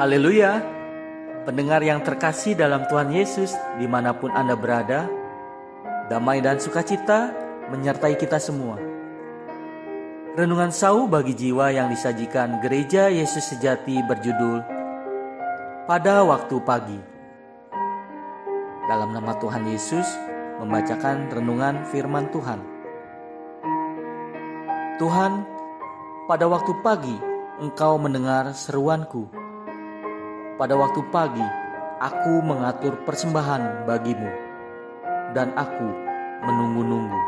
Haleluya! Pendengar yang terkasih dalam Tuhan Yesus di mana pun Anda berada, damai dan sukacita menyertai kita semua. Renungan sau bagi jiwa yang disajikan Gereja Yesus Sejati berjudul Pada Waktu Pagi. Dalam nama Tuhan Yesus, membacakan renungan firman Tuhan. Tuhan, pada waktu pagi engkau mendengar seruanku. Pada waktu pagi aku mengatur persembahan bagimu, dan aku menunggu-nunggu.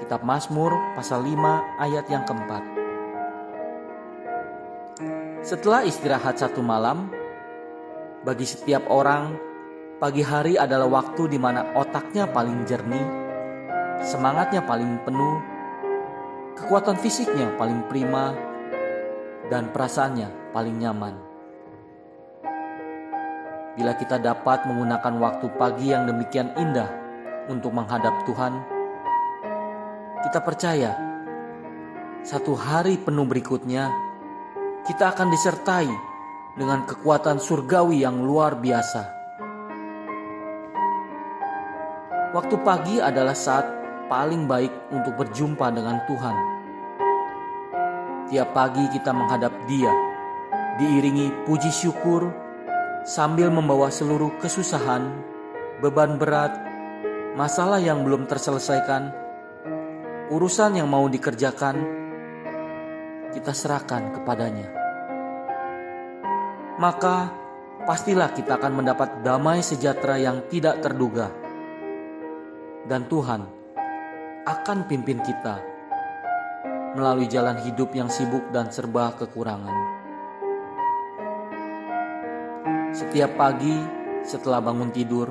Kitab Mazmur pasal 5 ayat yang keempat. Setelah istirahat satu malam, bagi setiap orang, pagi hari adalah waktu di mana otaknya paling jernih, semangatnya paling penuh, kekuatan fisiknya paling prima, dan perasaannya paling nyaman. Bila kita dapat menggunakan waktu pagi yang demikian indah untuk menghadap Tuhan, kita percaya satu hari penuh berikutnya kita akan disertai dengan kekuatan surgawi yang luar biasa. Waktu pagi adalah saat paling baik untuk berjumpa dengan Tuhan. Tiap pagi kita menghadap Dia, diiringi puji syukur sambil membawa seluruh kesusahan, beban berat, masalah yang belum terselesaikan, urusan yang mau dikerjakan, kita serahkan kepadanya. Maka pastilah kita akan mendapat damai sejahtera yang tidak terduga. Dan Tuhan akan pimpin kita melalui jalan hidup yang sibuk dan serba kekurangan. Setiap pagi setelah bangun tidur,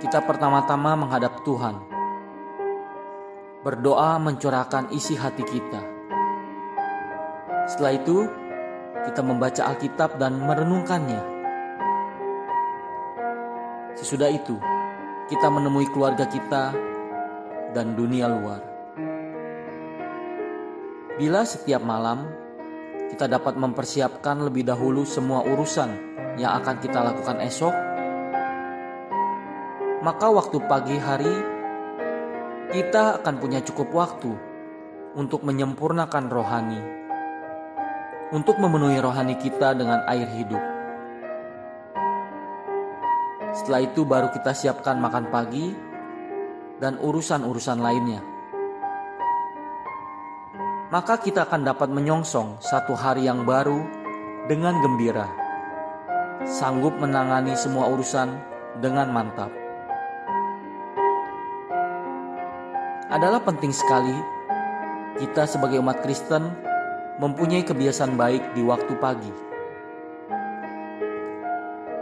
kita pertama-tama menghadap Tuhan. Berdoa mencurahkan isi hati kita. Setelah itu, kita membaca Alkitab dan merenungkannya. Sesudah itu, kita menemui keluarga kita dan dunia luar. Bila setiap malam kita dapat mempersiapkan lebih dahulu semua urusan yang akan kita lakukan esok, maka waktu pagi hari kita akan punya cukup waktu untuk menyempurnakan rohani, untuk memenuhi rohani kita dengan air hidup. Setelah itu, baru kita siapkan makan pagi dan urusan-urusan lainnya. Maka kita akan dapat menyongsong satu hari yang baru dengan gembira, sanggup menangani semua urusan dengan mantap. Adalah penting sekali kita sebagai umat Kristen mempunyai kebiasaan baik di waktu pagi.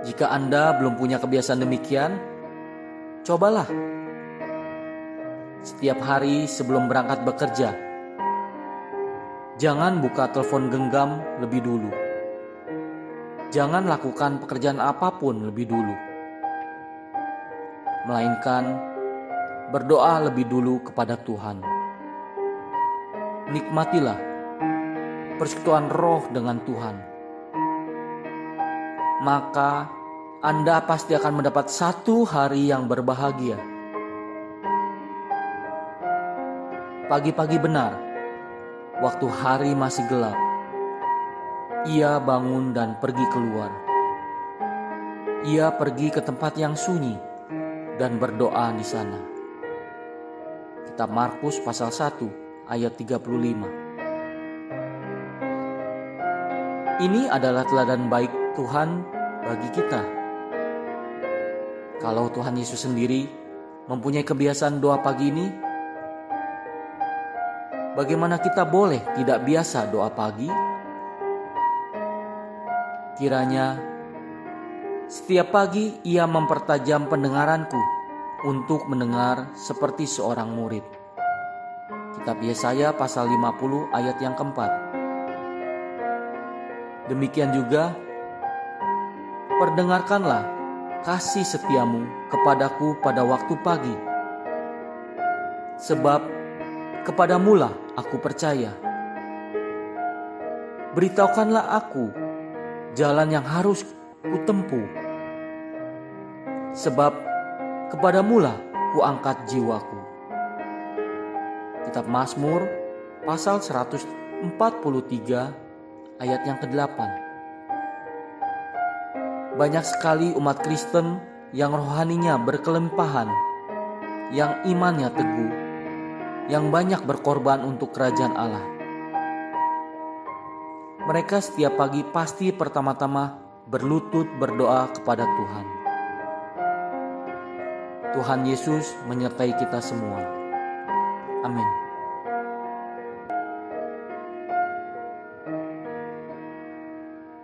Jika Anda belum punya kebiasaan demikian, cobalah setiap hari sebelum berangkat bekerja. Jangan buka telepon genggam lebih dulu. Jangan lakukan pekerjaan apa pun lebih dulu. Melainkan berdoa lebih dulu kepada Tuhan. Nikmatilah persekutuan roh dengan Tuhan. Maka Anda pasti akan mendapat satu hari yang berbahagia Pagi-pagi benar, waktu hari masih gelap, ia bangun dan pergi keluar. Ia pergi ke tempat yang sunyi dan berdoa di sana. Kitab Markus pasal 1 ayat 35. Ini adalah teladan baik Tuhan bagi kita. Kalau Tuhan Yesus sendiri mempunyai kebiasaan doa pagi ini, Bagaimana kita boleh tidak biasa doa pagi? Kiranya setiap pagi ia mempertajam pendengaranku untuk mendengar seperti seorang murid. Kitab Yesaya pasal 50 ayat yang keempat. Demikian juga, perdengarkanlah kasih setiamu kepadaku pada waktu pagi. Sebab Kepadamulah aku percaya. Beritahukanlah aku jalan yang harus kutempuh. Sebab kepadamulah kuangkat jiwaku. Kitab Mazmur pasal 143 ayat yang ke-8. Banyak sekali umat Kristen yang rohaninya berkelimpahan, yang imannya teguh, yang banyak berkorban untuk kerajaan Allah. Mereka setiap pagi pasti pertama-tama berlutut berdoa kepada Tuhan. Tuhan Yesus menyertai kita semua. Amin.